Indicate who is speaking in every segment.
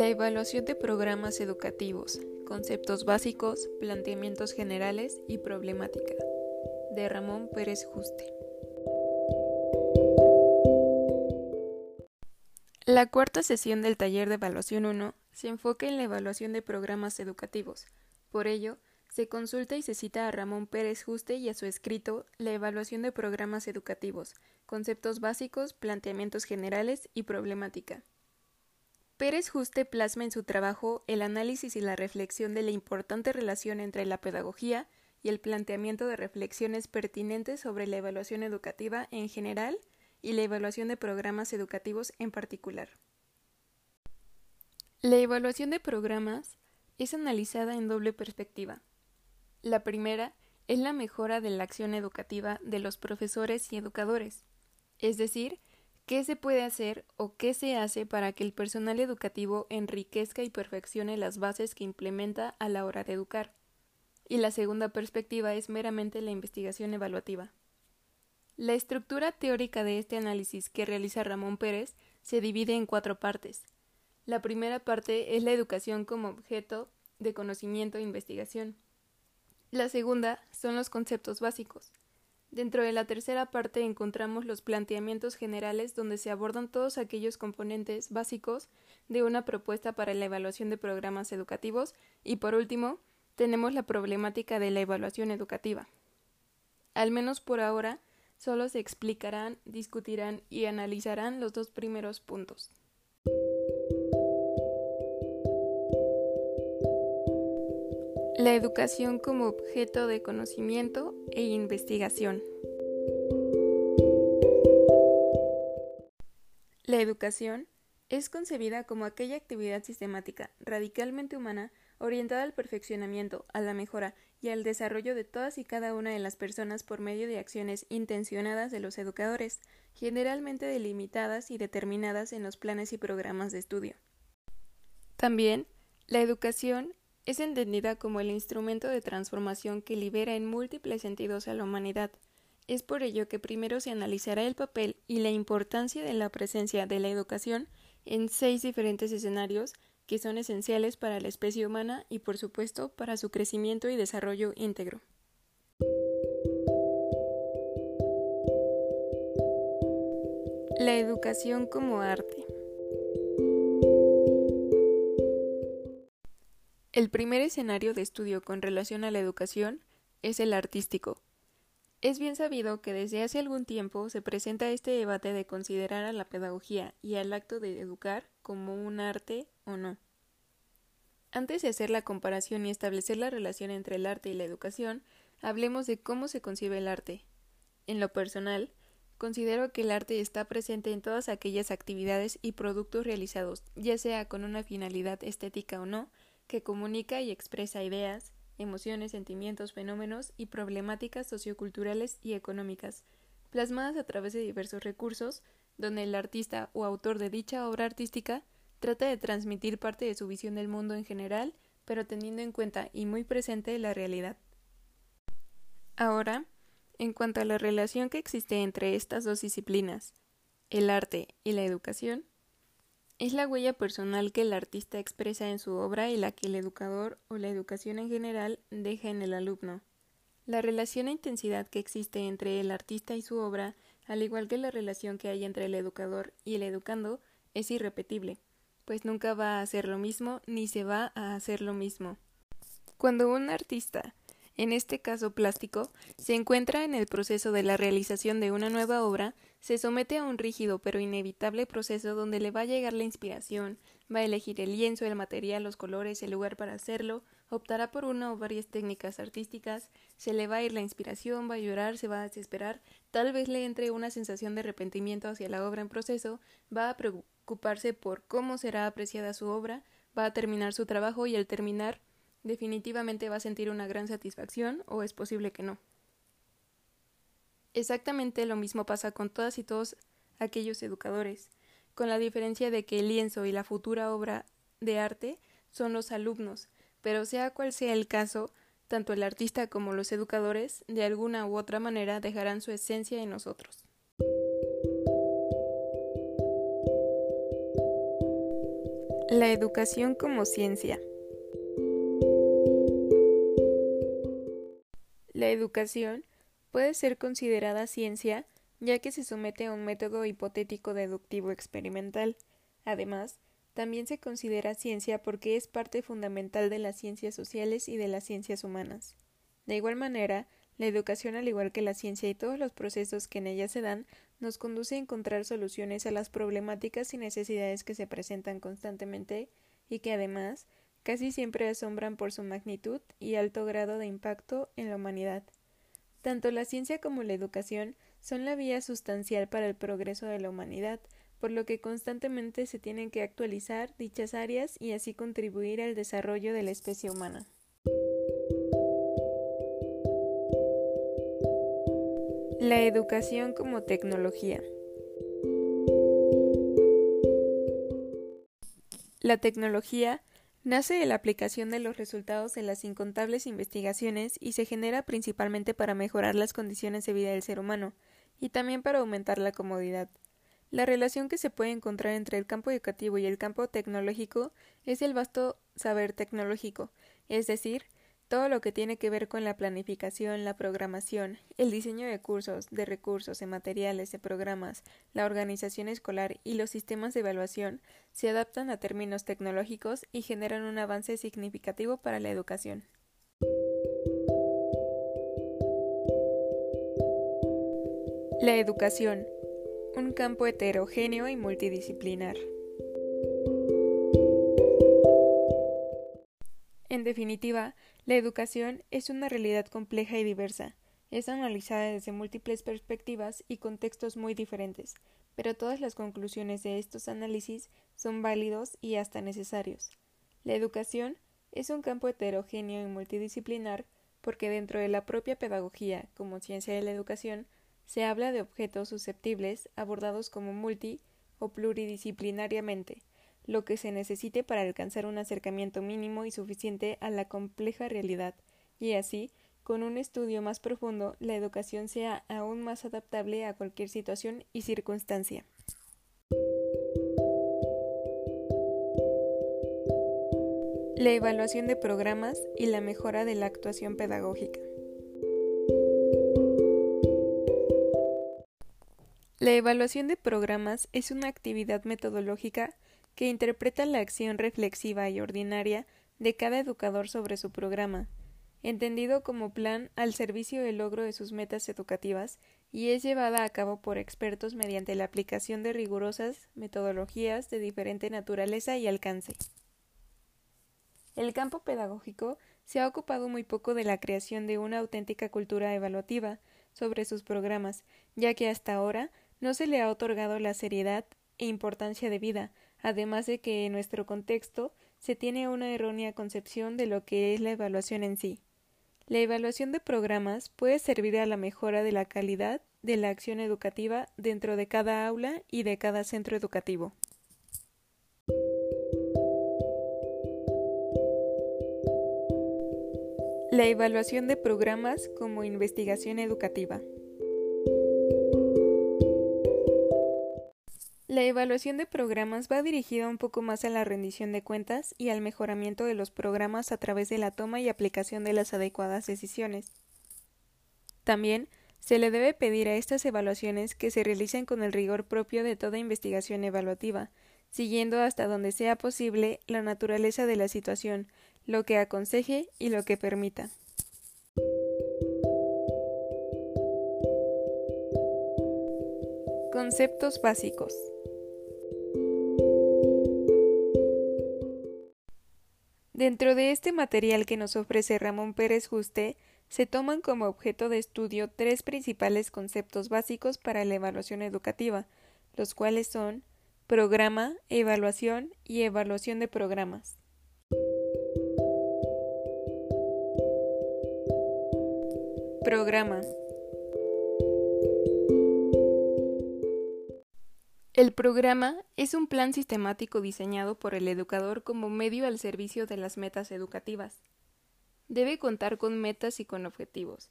Speaker 1: La evaluación de programas educativos, conceptos básicos, planteamientos generales y problemática. De Ramón Pérez Juste. La cuarta sesión del taller de evaluación 1 se enfoca en la evaluación de programas educativos. Por ello, se consulta y se cita a Ramón Pérez Juste y a su escrito La evaluación de programas educativos, conceptos básicos, planteamientos generales y problemática. Pérez Juste plasma en su trabajo el análisis y la reflexión de la importante relación entre la pedagogía y el planteamiento de reflexiones pertinentes sobre la evaluación educativa en general y la evaluación de programas educativos en particular. La evaluación de programas es analizada en doble perspectiva. La primera es la mejora de la acción educativa de los profesores y educadores, es decir, ¿Qué se puede hacer o qué se hace para que el personal educativo enriquezca y perfeccione las bases que implementa a la hora de educar? Y la segunda perspectiva es meramente la investigación evaluativa. La estructura teórica de este análisis que realiza Ramón Pérez se divide en cuatro partes. La primera parte es la educación como objeto de conocimiento e investigación. La segunda son los conceptos básicos. Dentro de la tercera parte encontramos los planteamientos generales donde se abordan todos aquellos componentes básicos de una propuesta para la evaluación de programas educativos y por último tenemos la problemática de la evaluación educativa. Al menos por ahora, solo se explicarán, discutirán y analizarán los dos primeros puntos. La educación como objeto de conocimiento e investigación. La educación es concebida como aquella actividad sistemática, radicalmente humana, orientada al perfeccionamiento, a la mejora y al desarrollo de todas y cada una de las personas por medio de acciones intencionadas de los educadores, generalmente delimitadas y determinadas en los planes y programas de estudio. También, la educación es entendida como el instrumento de transformación que libera en múltiples sentidos a la humanidad. Es por ello que primero se analizará el papel y la importancia de la presencia de la educación en seis diferentes escenarios que son esenciales para la especie humana y por supuesto para su crecimiento y desarrollo íntegro. La educación como arte. El primer escenario de estudio con relación a la educación es el artístico. Es bien sabido que desde hace algún tiempo se presenta este debate de considerar a la pedagogía y al acto de educar como un arte o no. Antes de hacer la comparación y establecer la relación entre el arte y la educación, hablemos de cómo se concibe el arte. En lo personal, considero que el arte está presente en todas aquellas actividades y productos realizados, ya sea con una finalidad estética o no, que comunica y expresa ideas, emociones, sentimientos, fenómenos y problemáticas socioculturales y económicas, plasmadas a través de diversos recursos, donde el artista o autor de dicha obra artística trata de transmitir parte de su visión del mundo en general, pero teniendo en cuenta y muy presente la realidad. Ahora, en cuanto a la relación que existe entre estas dos disciplinas, el arte y la educación, es la huella personal que el artista expresa en su obra y la que el educador o la educación en general deja en el alumno. La relación e intensidad que existe entre el artista y su obra, al igual que la relación que hay entre el educador y el educando, es irrepetible, pues nunca va a hacer lo mismo ni se va a hacer lo mismo. Cuando un artista en este caso plástico, se encuentra en el proceso de la realización de una nueva obra, se somete a un rígido pero inevitable proceso donde le va a llegar la inspiración, va a elegir el lienzo, el material, los colores, el lugar para hacerlo, optará por una o varias técnicas artísticas, se le va a ir la inspiración, va a llorar, se va a desesperar, tal vez le entre una sensación de arrepentimiento hacia la obra en proceso, va a preocuparse por cómo será apreciada su obra, va a terminar su trabajo y al terminar definitivamente va a sentir una gran satisfacción o es posible que no. Exactamente lo mismo pasa con todas y todos aquellos educadores, con la diferencia de que el lienzo y la futura obra de arte son los alumnos, pero sea cual sea el caso, tanto el artista como los educadores, de alguna u otra manera, dejarán su esencia en nosotros. La educación como ciencia. La educación puede ser considerada ciencia ya que se somete a un método hipotético deductivo experimental. Además, también se considera ciencia porque es parte fundamental de las ciencias sociales y de las ciencias humanas. De igual manera, la educación, al igual que la ciencia y todos los procesos que en ella se dan, nos conduce a encontrar soluciones a las problemáticas y necesidades que se presentan constantemente y que además casi siempre asombran por su magnitud y alto grado de impacto en la humanidad. Tanto la ciencia como la educación son la vía sustancial para el progreso de la humanidad, por lo que constantemente se tienen que actualizar dichas áreas y así contribuir al desarrollo de la especie humana. La educación como tecnología. La tecnología nace de la aplicación de los resultados de las incontables investigaciones y se genera principalmente para mejorar las condiciones de vida del ser humano y también para aumentar la comodidad. La relación que se puede encontrar entre el campo educativo y el campo tecnológico es el vasto saber tecnológico, es decir, todo lo que tiene que ver con la planificación, la programación, el diseño de cursos, de recursos, de materiales, de programas, la organización escolar y los sistemas de evaluación se adaptan a términos tecnológicos y generan un avance significativo para la educación. La educación, un campo heterogéneo y multidisciplinar. En definitiva, la educación es una realidad compleja y diversa. Es analizada desde múltiples perspectivas y contextos muy diferentes, pero todas las conclusiones de estos análisis son válidos y hasta necesarios. La educación es un campo heterogéneo y multidisciplinar porque dentro de la propia pedagogía, como ciencia de la educación, se habla de objetos susceptibles abordados como multi o pluridisciplinariamente, lo que se necesite para alcanzar un acercamiento mínimo y suficiente a la compleja realidad, y así, con un estudio más profundo, la educación sea aún más adaptable a cualquier situación y circunstancia. La evaluación de programas y la mejora de la actuación pedagógica. La evaluación de programas es una actividad metodológica que interpreta la acción reflexiva y ordinaria de cada educador sobre su programa, entendido como plan al servicio del logro de sus metas educativas, y es llevada a cabo por expertos mediante la aplicación de rigurosas metodologías de diferente naturaleza y alcance. El campo pedagógico se ha ocupado muy poco de la creación de una auténtica cultura evaluativa sobre sus programas, ya que hasta ahora no se le ha otorgado la seriedad e importancia debida además de que en nuestro contexto se tiene una errónea concepción de lo que es la evaluación en sí. La evaluación de programas puede servir a la mejora de la calidad de la acción educativa dentro de cada aula y de cada centro educativo. La evaluación de programas como investigación educativa. La evaluación de programas va dirigida un poco más a la rendición de cuentas y al mejoramiento de los programas a través de la toma y aplicación de las adecuadas decisiones. También se le debe pedir a estas evaluaciones que se realicen con el rigor propio de toda investigación evaluativa, siguiendo hasta donde sea posible la naturaleza de la situación, lo que aconseje y lo que permita. Conceptos básicos. Dentro de este material que nos ofrece Ramón Pérez Juste, se toman como objeto de estudio tres principales conceptos básicos para la evaluación educativa, los cuales son programa, evaluación y evaluación de programas. Programa El programa es un plan sistemático diseñado por el educador como medio al servicio de las metas educativas. Debe contar con metas y con objetivos.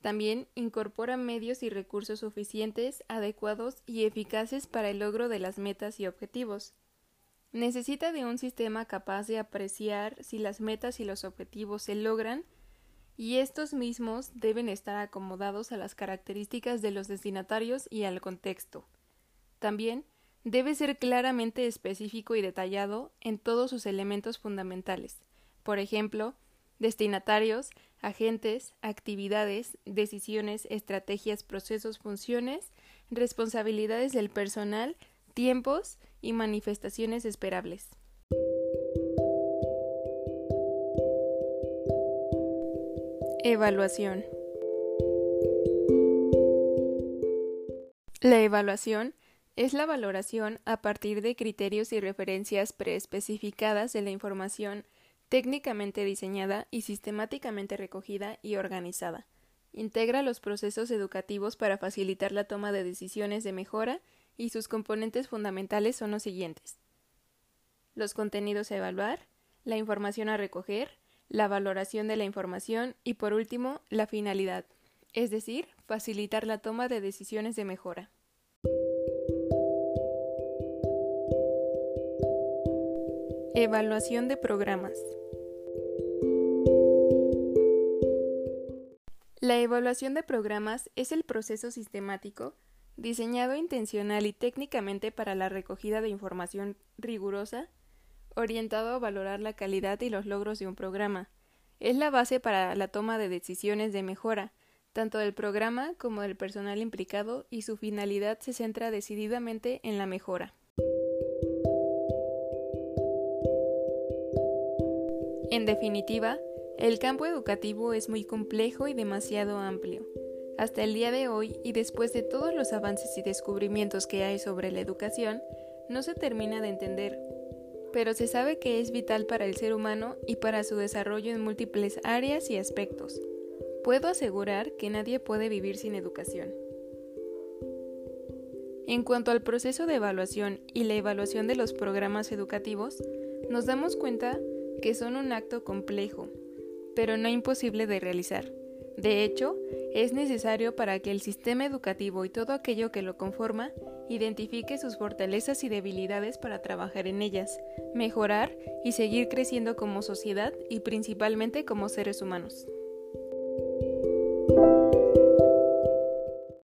Speaker 1: También incorpora medios y recursos suficientes, adecuados y eficaces para el logro de las metas y objetivos. necesita de un sistema capaz de apreciar si las metas y los objetivos se logran y estos mismos deben estar acomodados a las características de los destinatarios y al contexto. También debe ser claramente específico y detallado en todos sus elementos fundamentales, por ejemplo, destinatarios, agentes, actividades, decisiones, estrategias, procesos, funciones, responsabilidades del personal, tiempos y manifestaciones esperables. Evaluación. La evaluación es la valoración a partir de criterios y referencias preespecificadas de la información técnicamente diseñada y sistemáticamente recogida y organizada. Integra los procesos educativos para facilitar la toma de decisiones de mejora y sus componentes fundamentales son los siguientes. Los contenidos a evaluar, la información a recoger, la valoración de la información y por último la finalidad, es decir, facilitar la toma de decisiones de mejora. Evaluación de programas. La evaluación de programas es el proceso sistemático, diseñado intencional y técnicamente para la recogida de información rigurosa, orientado a valorar la calidad y los logros de un programa. Es la base para la toma de decisiones de mejora, tanto del programa como del personal implicado, y su finalidad se centra decididamente en la mejora. En definitiva, el campo educativo es muy complejo y demasiado amplio. Hasta el día de hoy, y después de todos los avances y descubrimientos que hay sobre la educación, no se termina de entender, pero se sabe que es vital para el ser humano y para su desarrollo en múltiples áreas y aspectos. Puedo asegurar que nadie puede vivir sin educación. En cuanto al proceso de evaluación y la evaluación de los programas educativos, nos damos cuenta que son un acto complejo, pero no imposible de realizar. De hecho, es necesario para que el sistema educativo y todo aquello que lo conforma identifique sus fortalezas y debilidades para trabajar en ellas, mejorar y seguir creciendo como sociedad y principalmente como seres humanos.